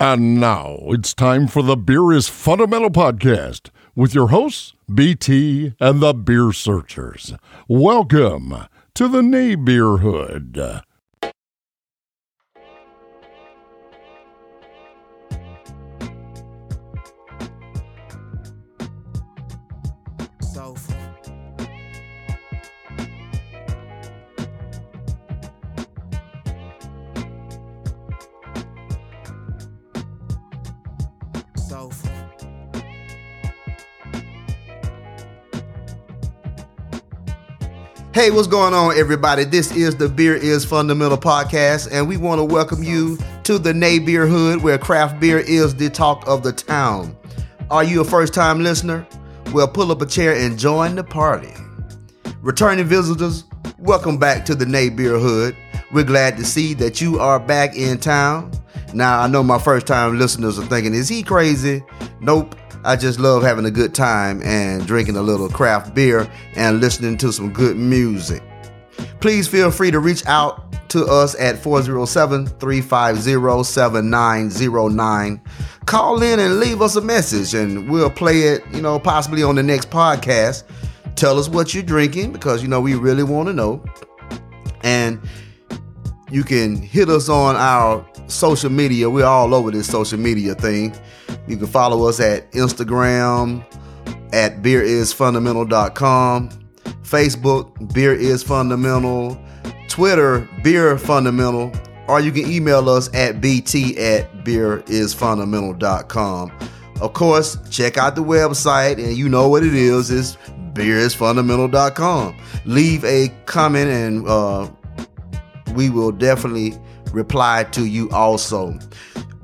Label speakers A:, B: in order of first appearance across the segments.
A: And now it's time for the Beer is Fundamental podcast with your hosts, BT and the Beer Searchers. Welcome to the Neighborhood.
B: Hey, what's going on, everybody? This is the Beer is Fundamental podcast, and we want to welcome you to the Nay Beer Hood, where craft beer is the talk of the town. Are you a first time listener? Well, pull up a chair and join the party. Returning visitors, welcome back to the Nay Beer Hood. We're glad to see that you are back in town. Now, I know my first time listeners are thinking, is he crazy? Nope. I just love having a good time and drinking a little craft beer and listening to some good music. Please feel free to reach out to us at 407 350 7909. Call in and leave us a message, and we'll play it, you know, possibly on the next podcast. Tell us what you're drinking because, you know, we really want to know. And you can hit us on our social media. We're all over this social media thing. You can follow us at Instagram at beerisfundamental.com, Facebook, Beer is Fundamental, Twitter, Beer Fundamental, or you can email us at bt at beerisfundamental.com. Of course, check out the website, and you know what it is. It's beerisfundamental.com. Leave a comment, and uh, we will definitely reply to you also.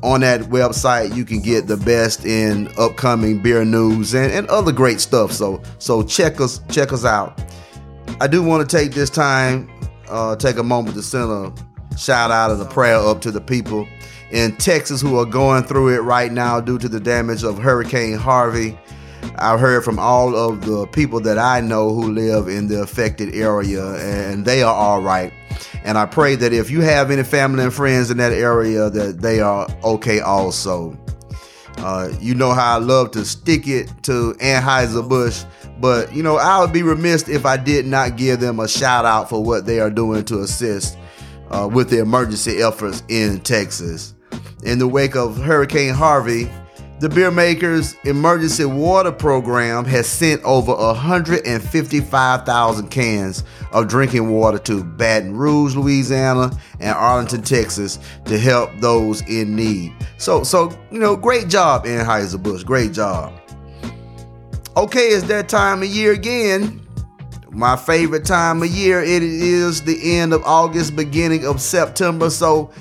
B: On that website, you can get the best in upcoming beer news and, and other great stuff. So so check us check us out. I do want to take this time, uh, take a moment to send a shout out and a prayer up to the people in Texas who are going through it right now due to the damage of Hurricane Harvey. I've heard from all of the people that I know who live in the affected area, and they are all right. And I pray that if you have any family and friends in that area, that they are okay also. Uh, you know how I love to stick it to Anheuser-Busch, but you know, I would be remiss if I did not give them a shout out for what they are doing to assist uh, with the emergency efforts in Texas. In the wake of Hurricane Harvey, the Beer Makers Emergency Water Program has sent over 155,000 cans of drinking water to Baton Rouge, Louisiana, and Arlington, Texas, to help those in need. So, so you know, great job, Anheuser-Busch. Great job. Okay, it's that time of year again. My favorite time of year. It is the end of August, beginning of September. So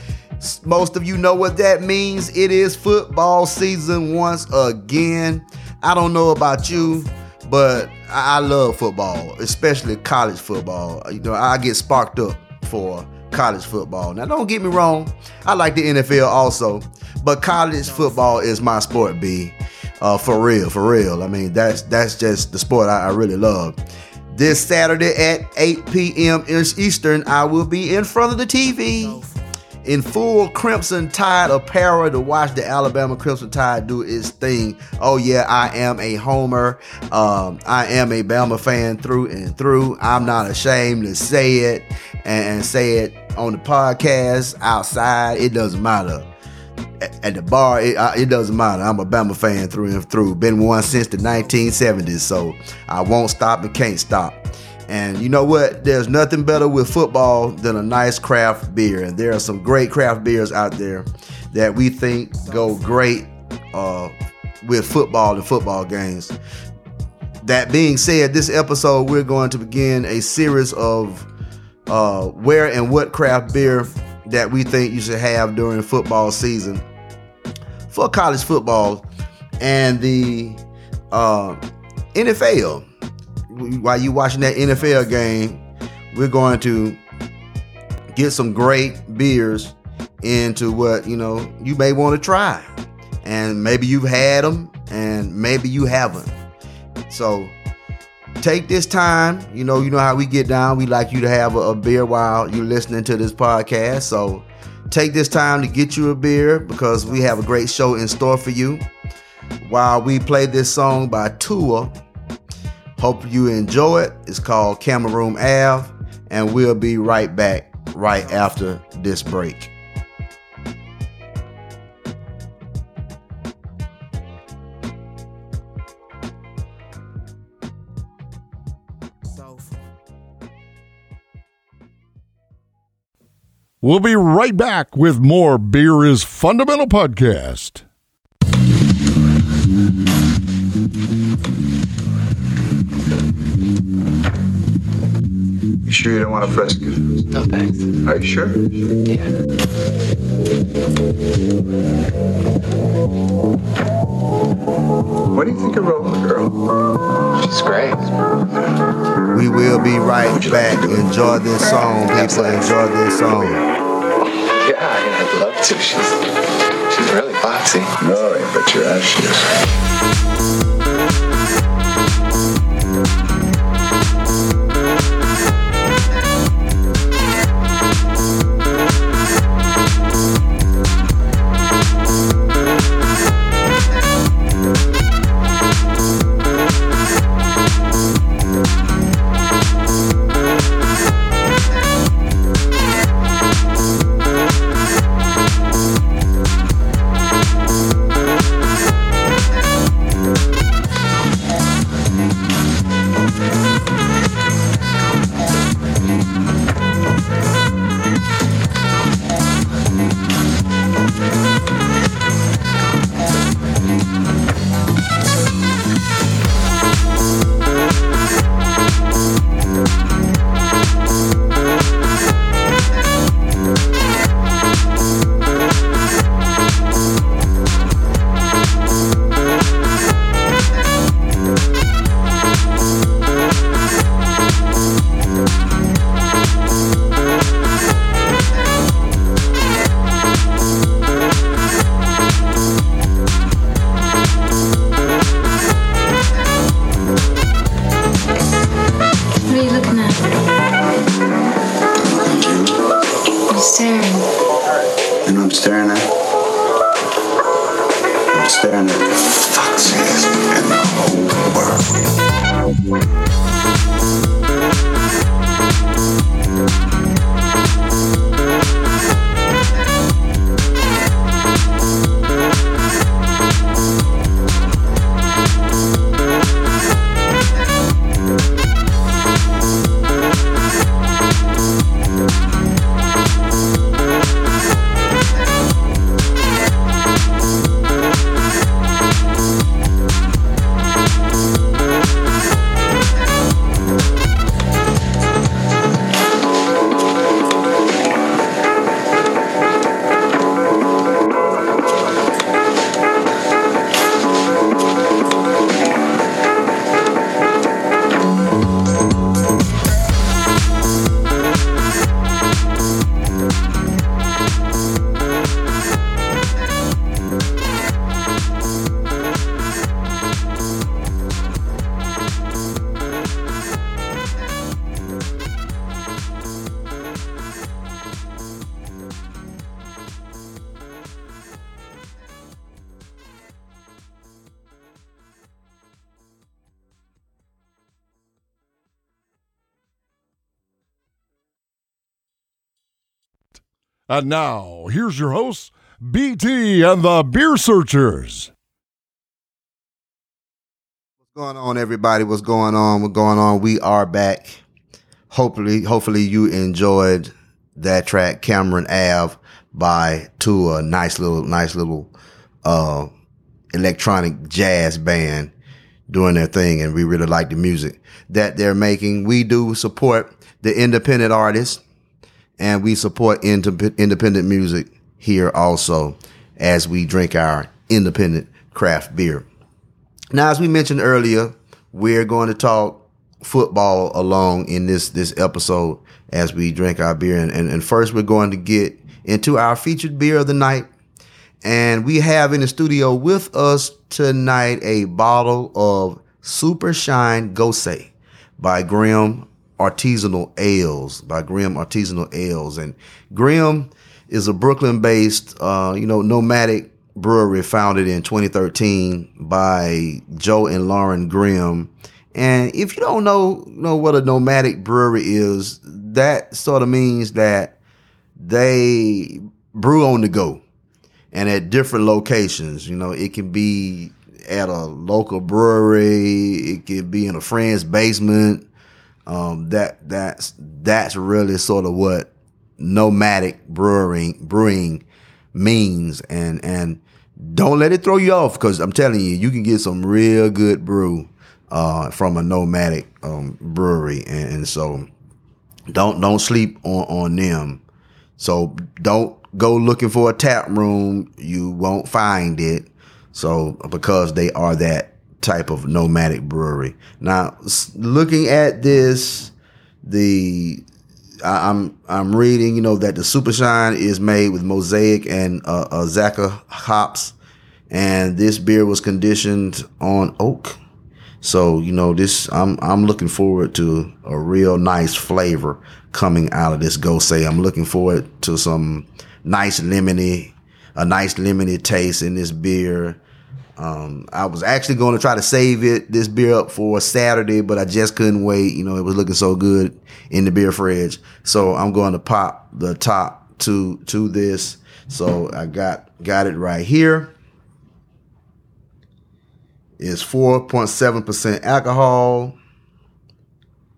B: most of you know what that means. It is football season once again. I don't know about you, but I love football, especially college football. You know, I get sparked up for college football. Now, don't get me wrong, I like the NFL also, but college football is my sport. B, uh, for real, for real. I mean, that's that's just the sport I, I really love. This Saturday at 8 p.m. Eastern, I will be in front of the TV in full Crimson Tide apparel to watch the Alabama Crimson Tide do its thing. Oh yeah, I am a homer. Um, I am a Bama fan through and through. I'm not ashamed to say it and say it on the podcast, outside. It doesn't matter. At the bar, it, it doesn't matter. I'm a Bama fan through and through. Been one since the 1970s, so I won't stop and can't stop. And you know what? There's nothing better with football than a nice craft beer. And there are some great craft beers out there that we think go great uh, with football and football games. That being said, this episode we're going to begin a series of uh, where and what craft beer that we think you should have during football season for college football and the uh, NFL while you watching that NFL game, we're going to get some great beers into what you know you may want to try, and maybe you've had them, and maybe you haven't. So take this time. You know, you know how we get down. We like you to have a, a beer while you're listening to this podcast. So take this time to get you a beer because we have a great show in store for you. While we play this song by Tua, hope you enjoy it. It's called Cameroon Ave, and we'll be right back right after this break.
A: We'll be right back with more Beer is Fundamental podcast.
C: You sure you don't want a fresco?
D: No thanks.
C: Are you sure?
D: Yeah.
C: What do you think of Roland Girl?
D: She's great.
B: We will be right back. Enjoy this song, people. Enjoy this song.
D: Yeah, I- I'd love to. She's she's really boxy.
C: No, I bet your And
A: now, here's your hosts, BT and the Beer Searchers.
B: What's going on, everybody? What's going on? What's going on? We are back. Hopefully, hopefully you enjoyed that track, Cameron Ave, by to a nice little, nice little uh, electronic jazz band doing their thing, and we really like the music that they're making. We do support the independent artists, and we support indep- independent music here also as we drink our independent craft beer. Now, as we mentioned earlier, we're going to talk football along in this this episode as we drink our beer. And, and, and first, we're going to get into our featured beer of the night. And we have in the studio with us tonight a bottle of Super Shine Gose by Grimm Artisanal Ales. By Grimm Artisanal Ales. And Grimm is a Brooklyn-based, uh, you know, nomadic brewery founded in 2013 by Joe and Lauren Grimm. And if you don't know know what a nomadic brewery is, that sort of means that they brew on the go and at different locations. You know, it can be at a local brewery, it could be in a friend's basement. Um, that that's that's really sort of what nomadic brewing brewing means, and and don't let it throw you off because I'm telling you, you can get some real good brew uh, from a nomadic um, brewery, and, and so don't don't sleep on on them. So don't go looking for a tap room. You won't find it. So because they are that type of nomadic brewery. Now looking at this, the I, am I'm reading, you know, that the Super Shine is made with Mosaic and uh, Azacca hops, and this beer was conditioned on oak. So you know, this I'm I'm looking forward to a real nice flavor coming out of this Gose. I'm looking forward to some nice lemony, a nice lemony taste in this beer. Um, I was actually going to try to save it this beer up for Saturday, but I just couldn't wait. You know, it was looking so good in the beer fridge. So I'm going to pop the top to to this. So I got got it right here. It's 4.7% alcohol.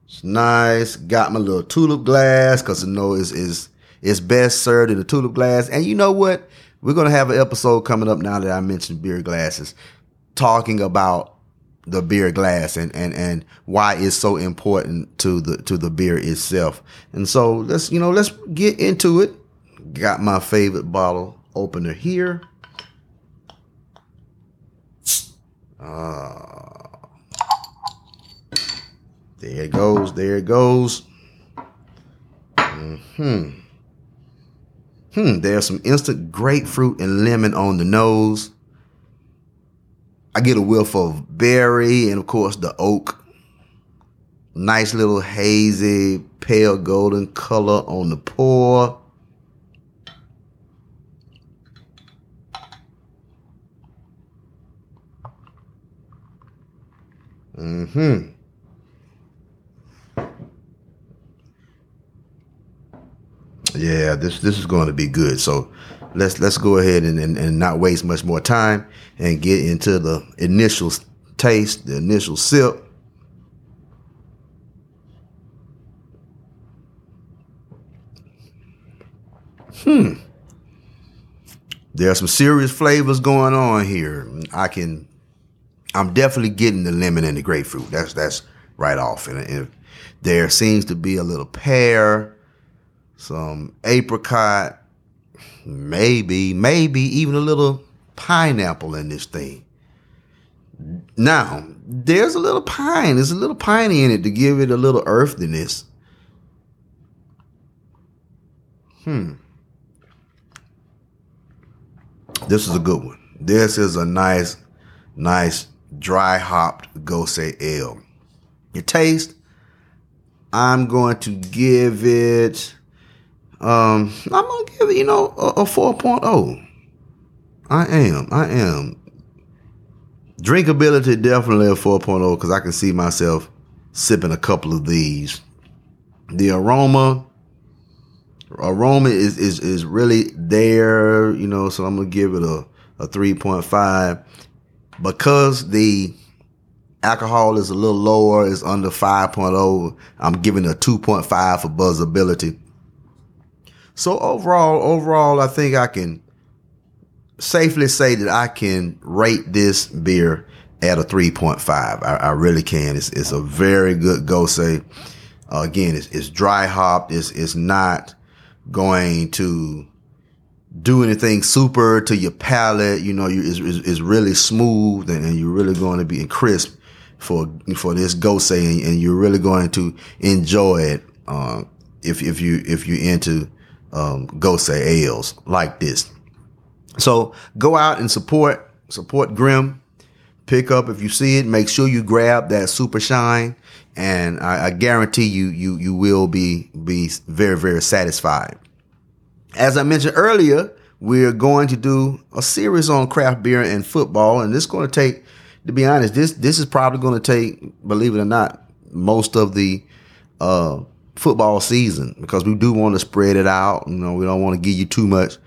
B: It's nice. Got my little tulip glass because I know it's, it's, it's best served in a tulip glass. And you know what? We're going to have an episode coming up now that I mentioned beer glasses, talking about the beer glass and, and, and why it's so important to the, to the beer itself. And so let's, you know, let's get into it. Got my favorite bottle opener here. Uh, there it goes. There it goes. Hmm. Hmm. There's some instant grapefruit and lemon on the nose. I get a whiff of berry and, of course, the oak. Nice little hazy, pale golden color on the pour. Hmm. Yeah, this this is going to be good. So let's let's go ahead and, and, and not waste much more time and get into the initial taste, the initial sip. Hmm. There are some serious flavors going on here. I can I'm definitely getting the lemon and the grapefruit. That's that's right off. And, and there seems to be a little pear, some apricot, maybe, maybe even a little pineapple in this thing. Now, there's a little pine. There's a little piney in it to give it a little earthiness. Hmm. This is a good one. This is a nice, nice dry hopped Gose Ale. Your taste, I'm going to give it, um, I'm to give it, you know, a, a 4.0. I am, I am. Drinkability, definitely a 4.0 because I can see myself sipping a couple of these. The aroma, aroma is, is, is really there, you know, so I'm to give it a, a 3.5 because the alcohol is a little lower, it's under 5.0, I'm giving a 2.5 for buzzability. So overall, overall, I think I can safely say that I can rate this beer at a 3.5. I, I really can. It's, it's a very good Gose. Uh, again, it's, it's dry hopped. It's, it's not going to do anything super to your palate. You know, you, it's, it's really smooth and, and, you're really going to be crisp for for this Gose, and, and you're really going to enjoy it uh, if if you if you're into um, Gose ales like this. So go out and support support Grimm. Pick up if you see it. Make sure you grab that Super Shine, and I, I guarantee you you you will be be very very satisfied. as I mentioned earlier, we're going to do a series on craft beer and football, and this is going to take, to be honest, this this is probably going to take, believe it or not, most of the uh, football season because we do want to spread it out. You know, we don't want to give you too much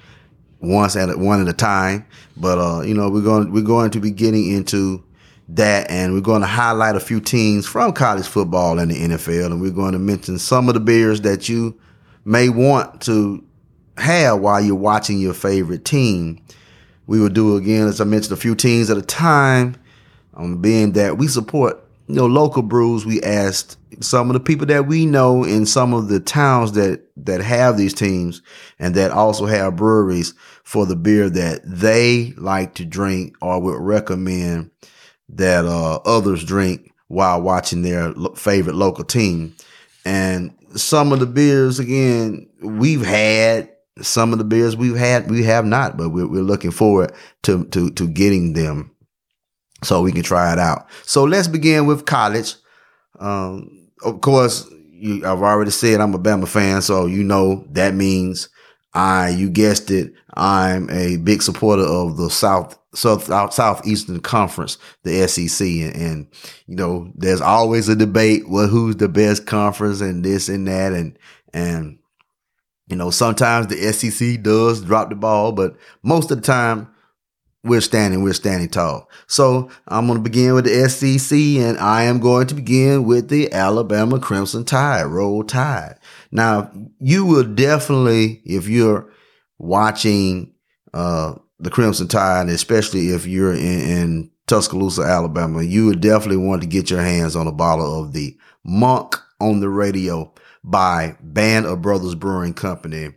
B: once at a, one at a time. But uh, you know, we're going we're going to be getting into that, and we're going to highlight a few teams from college football and the NFL, and we're going to mention some of the beers that you may want to have while you're watching your favorite team. We will do again, as I mentioned, a few teams at a time. Um, being that we support you know local brews, we asked some of the people that we know in some of the towns that that have these teams and that also have breweries for the beer that they like to drink or would recommend that uh, others drink while watching their favorite local team. And some of the beers, again, we've had. Some of the beers we've had, we have not, but we're, we're looking forward to, to, to getting them so we can try it out. So let's begin with college. Um, of course, you, I've already said I'm a Bama fan, so you know that means I, you guessed it, I'm a big supporter of the South South Southeastern Conference, the SEC, and, and you know there's always a debate well who's the best conference and this and that and and you know sometimes the SEC does drop the ball, but most of the time we're standing, we're standing tall. So I'm going to begin with the SEC and I am going to begin with the Alabama Crimson Tide, Roll Tide. Now you will definitely, if you're watching, uh, the Crimson Tide, especially if you're in, in Tuscaloosa, Alabama, you would definitely want to get your hands on a bottle of the Monk on the Radio by Band of Brothers Brewing Company.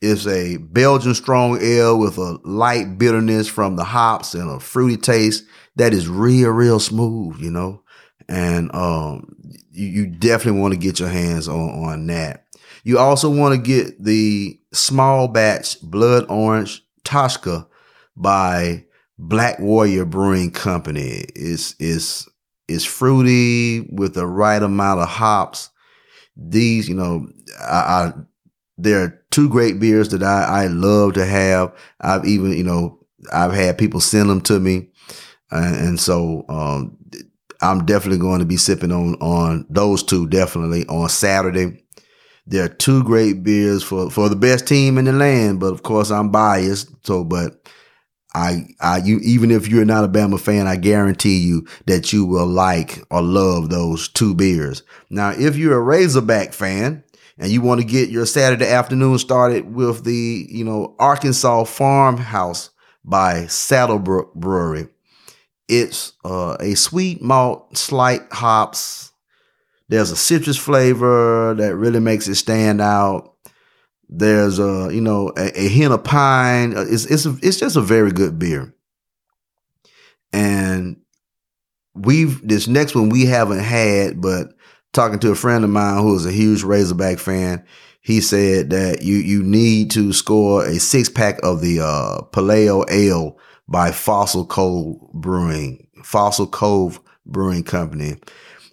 B: It's a Belgian strong ale with a light bitterness from the hops and a fruity taste that is real, real smooth, you know. And um, you, you definitely want to get your hands on, on that. You also want to get the small batch blood orange Toshka by Black Warrior Brewing Company. It's it's it's fruity with the right amount of hops. These, you know, I, I there are two great beers that I, I love to have. I've even, you know, I've had people send them to me. And, and so, um, I'm definitely going to be sipping on, on those two definitely on Saturday. There are two great beers for, for the best team in the land, but of course I'm biased. So, but I, I, you, even if you're not a Bama fan, I guarantee you that you will like or love those two beers. Now, if you're a Razorback fan, and you want to get your Saturday afternoon started with the, you know, Arkansas Farmhouse by Saddlebock Brewery. It's uh, a sweet malt, slight hops. There's a citrus flavor that really makes it stand out. There's a, you know, a, a hint of pine. Uh, it's it's a, it's just a very good beer. And we've this next one we haven't had, but talking to a friend of mine who is a huge Razorback fan, he said that you you need to score a six pack of the uh, Paleo Ale by Fossil Cove Brewing, Fossil Cove Brewing Company.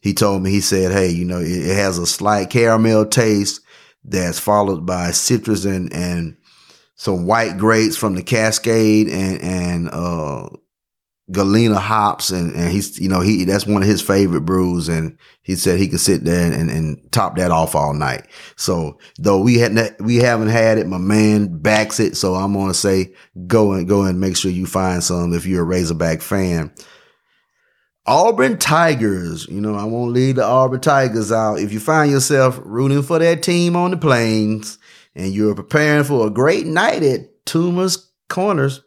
B: He told me he said, "Hey, you know, it, it has a slight caramel taste that's followed by citrus and and some white grapes from the Cascade and and uh, Galena hops and, and he's, you know, he, that's one of his favorite brews. And he said he could sit there and, and top that off all night. So though we hadn't, we haven't had it, my man backs it. So I'm going to say go and go and make sure you find some if you're a Razorback fan. Auburn Tigers, you know, I won't leave the Auburn Tigers out. If you find yourself rooting for that team on the plains and you're preparing for a great night at Toomer's Corners,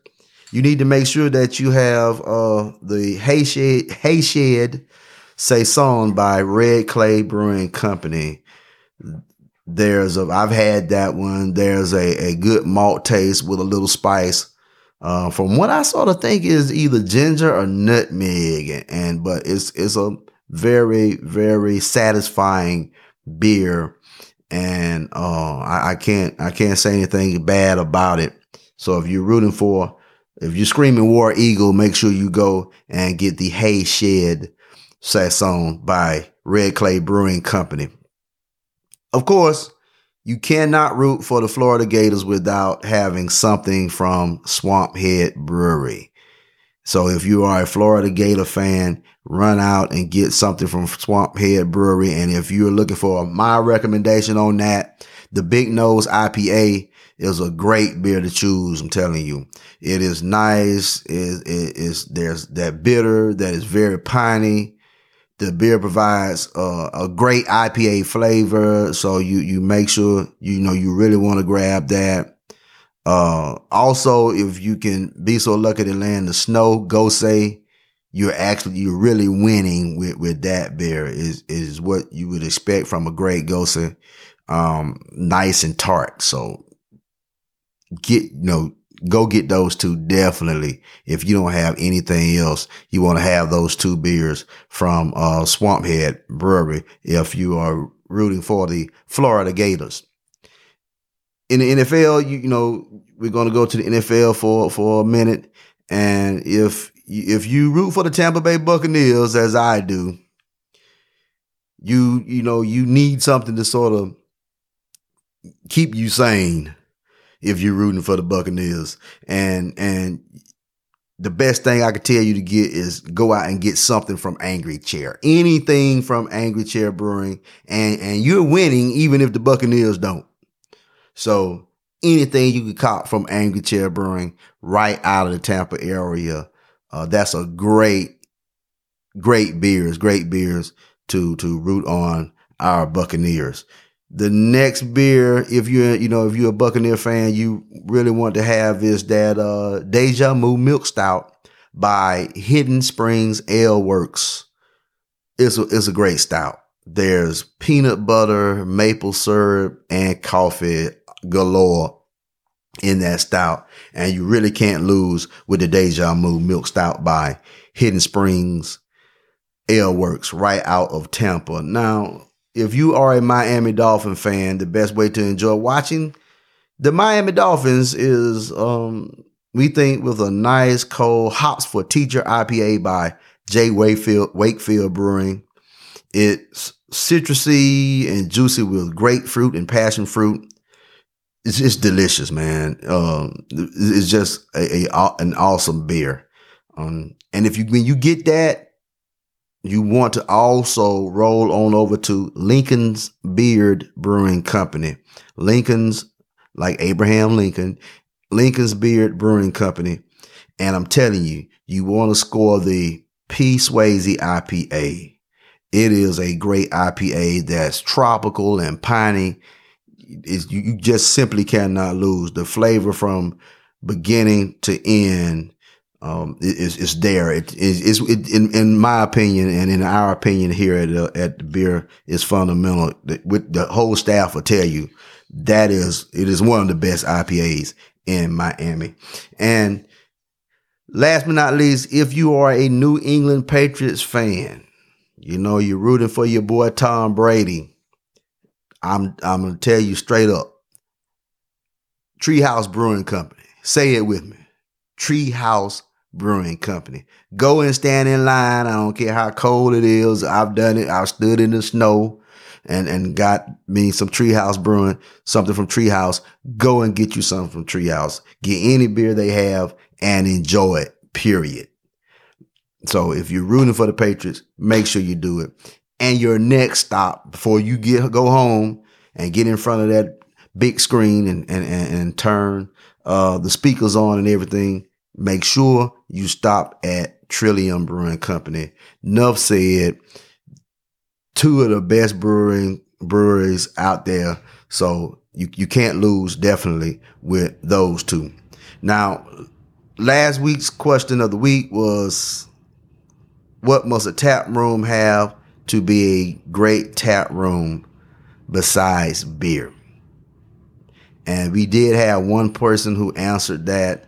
B: you need to make sure that you have uh, the Hay Shed, Hay Shed Saison by Red Clay Brewing Company. There's a, I've had that one. There's a, a good malt taste with a little spice. Uh, from what I sort of think is either ginger or nutmeg, and, and but it's it's a very very satisfying beer, and uh, I, I can't I can't say anything bad about it. So if you're rooting for if you're screaming War Eagle, make sure you go and get the Hay Shed Saison by Red Clay Brewing Company. Of course, you cannot root for the Florida Gators without having something from Swamp Head Brewery. So if you are a Florida Gator fan, run out and get something from Swamp Head Brewery. And if you're looking for my recommendation on that, the Big Nose IPA is a great beer to choose. I'm telling you, it is nice. Is it is there's that bitter that is very piney. The beer provides uh, a great IPA flavor, so you you make sure you know you really want to grab that. Uh, also, if you can be so lucky to land the snow, Gose you're actually you're really winning with with that beer is is what you would expect from a great Gose, um, nice and tart. So get you know go get those two definitely. If you don't have anything else, you want to have those two beers from uh, Swamp Head Brewery if you are rooting for the Florida Gators in the NFL, you, you know, we're going to go to the NFL for, for a minute. And if, if you root for the Tampa Bay Buccaneers, as I do, you, you know, you need something to sort of keep you sane if you're rooting for the Buccaneers. And, and the best thing I could tell you to get is go out and get something from Angry Chair. Anything from Angry Chair Brewing. And, and you're winning even if the Buccaneers don't. So anything you could cop from Angry Chair Brewing right out of the Tampa area, uh, that's a great, great beers, great beers to to root on our Buccaneers. The next beer, if you're you know if you're a Buccaneer fan, you really want to have is that uh, Deja Moo Milk Stout by Hidden Springs Ale Works. It's a, it's a great stout. There's peanut butter, maple syrup, and coffee galore in that stout. And you really can't lose with the Deja Moo Milk Stout by Hidden Springs Ale Works right out of Tampa. Now, if you are a Miami Dolphin fan, the best way to enjoy watching the Miami Dolphins is, um, we think, with a nice cold hops for teacher IPA by J. Wakefield, Wakefield Brewing. It's citrusy and juicy with grapefruit and passion fruit it's it's delicious, man. Um, it's just a, a, an awesome beer. Um, and if you when you get that, you want to also roll on over to Lincoln's Beard Brewing Company. Lincoln's like Abraham Lincoln, Lincoln's Beard Brewing Company. And I'm telling you, you want to score the P Swayze IPA. It is a great IPA that's tropical and piney you, you just simply cannot lose the flavor from beginning to end. Um, is is there? It is it, in in my opinion and in our opinion here at the, at the beer is fundamental. With the whole staff will tell you that is it is one of the best IPAs in Miami. And last but not least, if you are a New England Patriots fan, you know you're rooting for your boy Tom Brady. I'm I'm gonna tell you straight up. Treehouse Brewing Company. Say it with me. Treehouse Brewing Company. Go and stand in line. I don't care how cold it is. I've done it. I've stood in the snow and and got me some Treehouse Brewing, something from Treehouse. Go and get you something from Treehouse. Get any beer they have and enjoy it. Period. So if you're rooting for the Patriots, make sure you do it and your next stop before you get go home and get in front of that big screen and and and, and turn uh, the speakers on and everything. Make sure you stop at Trillium Brewing Company. Nuff said, two of the best brewing breweries out there. So you, you can't lose definitely with those two. Now, last week's question of the week was, what must a tap room have to be a great tap room besides beer? And we did have one person who answered that,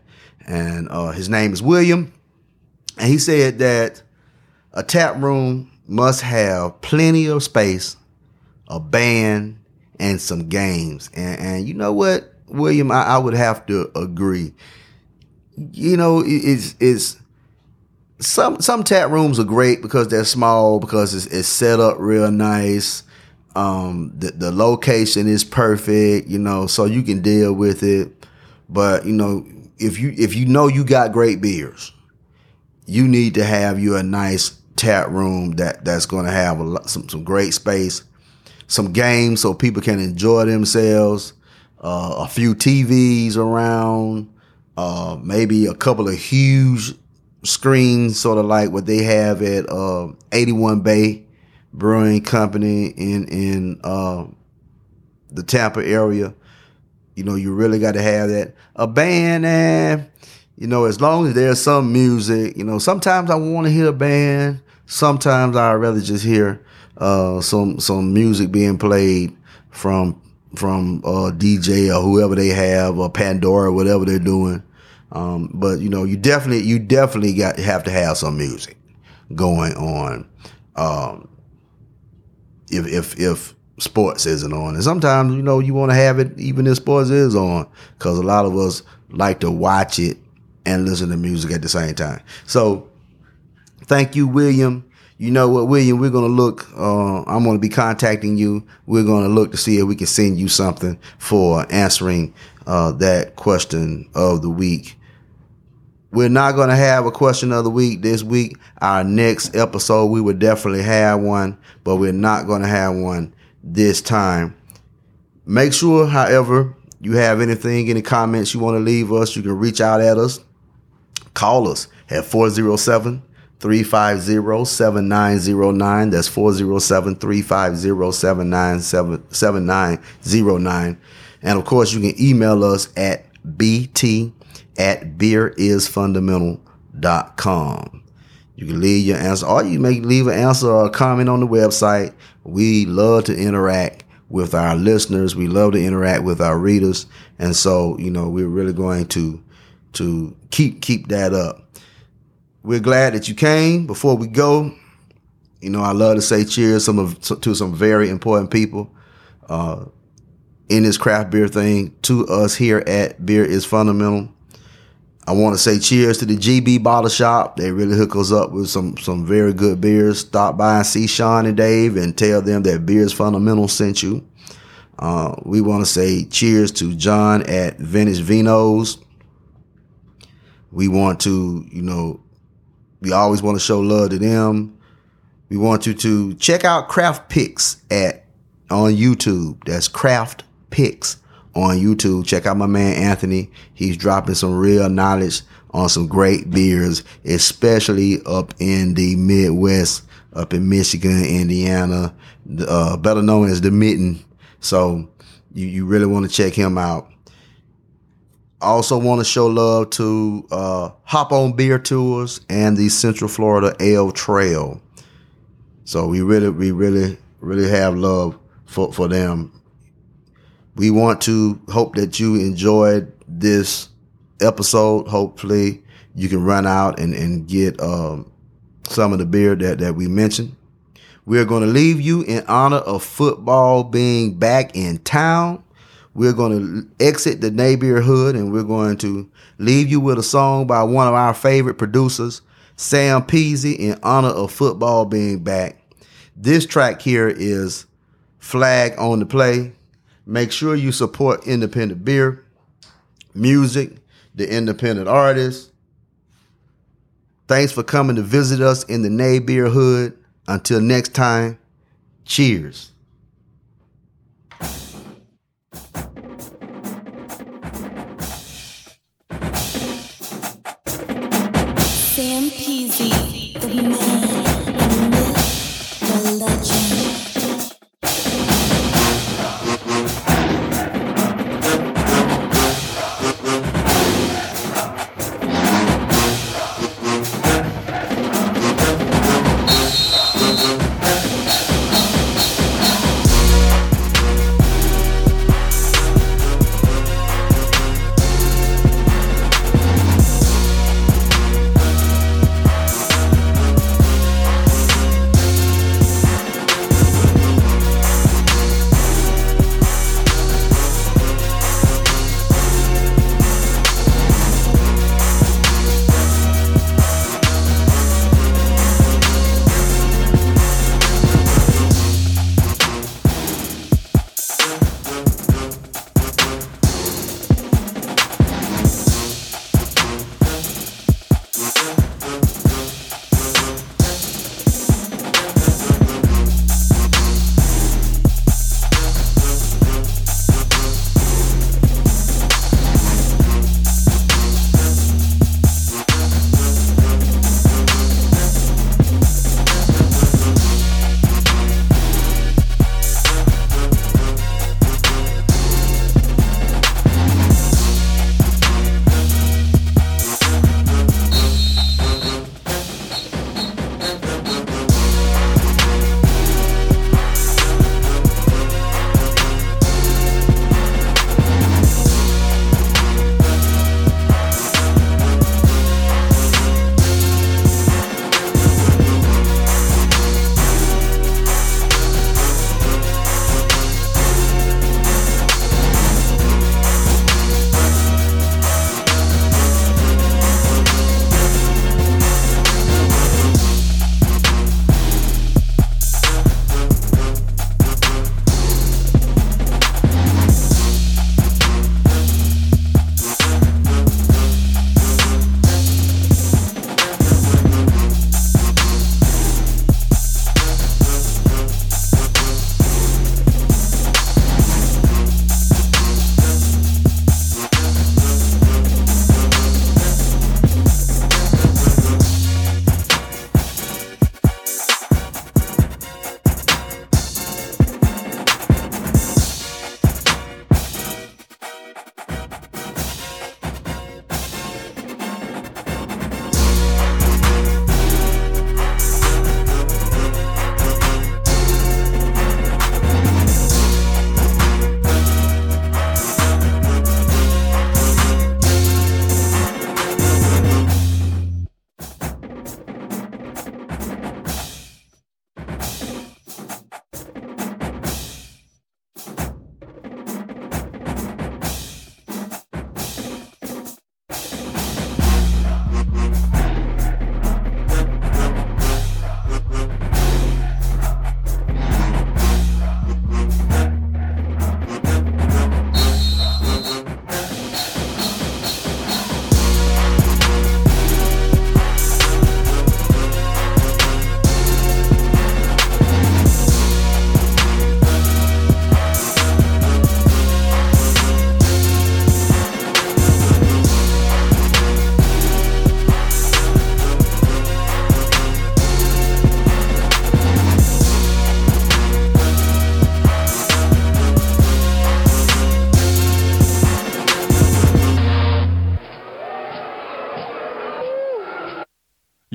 B: and uh, his name is William. And he said that a tap room must have plenty of space, a band, and some games. And, and you know what, William, I, I, would have to agree. You know, it's it's some some tap rooms are great because they're small because it's, it's set up real nice. Um, the the location is perfect, you know, so you can deal with it. But you know, if you if you know you got great beers, you need to have you a nice tap room that that's going to have a some some great space, some games so people can enjoy themselves, uh, a few TVs around, uh, maybe a couple of huge screens, sort of like what they have at uh, 81 Bay Brewing Company in in uh, the Tampa area. You know, you really got to have that. A band, and you know, as long as there's some music, you know, sometimes I want to hear a band. Sometimes I'd rather just hear uh, some some music being played from from uh, DJ or whoever they have or Pandora, whatever they're doing. Um, but you know, you definitely you definitely got have to have some music going on. Um, if if if sports isn't on, and sometimes you know you want to have it even if sports is on, because a lot of us like to watch it and listen to music at the same time. So, thank you, William. You know what, William? We're gonna look. Uh, I'm gonna be contacting you. We're gonna look to see if we can send you something for answering uh, that question of the week. We're not going to have a question of the week this week. Our next episode, we will definitely have one, but we're not going to have one this time. Make sure, however, you have anything, any comments you want to leave us, you can reach out at us. Call us at 407 350 7909. That's 407 350 7909. And of course, you can email us at bt at beerisfundamental.com. You can leave your answer, or you may leave an answer or a comment on the website. We love to interact with our listeners. We love to interact with our readers. And so, you know, we're really going to to keep keep that up. We're glad that you came. Before we go, you know, I love to say cheers some of, to some very important people uh, in this craft beer thing to us here at Beer is Fundamental. I want to say cheers to the GB Bottle Shop. They really hook us up with some some very good beers. Stop by and see Sean and Dave and tell them that Beers Fundamental sent you. Uh, we want to say cheers to John at Venice Vinos. We want to, you know, we always want to show love to them. We want you to check out Craft Picks at on YouTube. That's Craft Picks on YouTube. Check out my man Anthony. He's dropping some real knowledge on some great beers, especially up in the Midwest, up in Michigan, Indiana, uh, better known as the Mitten. So you, you really want to check him out. Also want to show love to uh, Hop On Beer Tours and the Central Florida Ale Trail. So we really, we really, really have love for, for them we want to hope that you enjoyed this episode. Hopefully, you can run out and, and get um, some of the beer that, that we mentioned. We're going to leave you in honor of football being back in town. We're going to exit the neighborhood and we're going to leave you with a song by one of our favorite producers, Sam Peasy, in honor of football being back. This track here is Flag on the Play Make sure you support independent beer, music, the independent artists. Thanks for coming to visit us in the Nay Beer Hood. Until next time, cheers.
E: Sam Peasy, the man,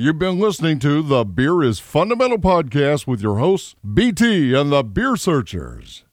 A: You've been listening to the Beer is Fundamental podcast with your hosts, BT and the Beer Searchers.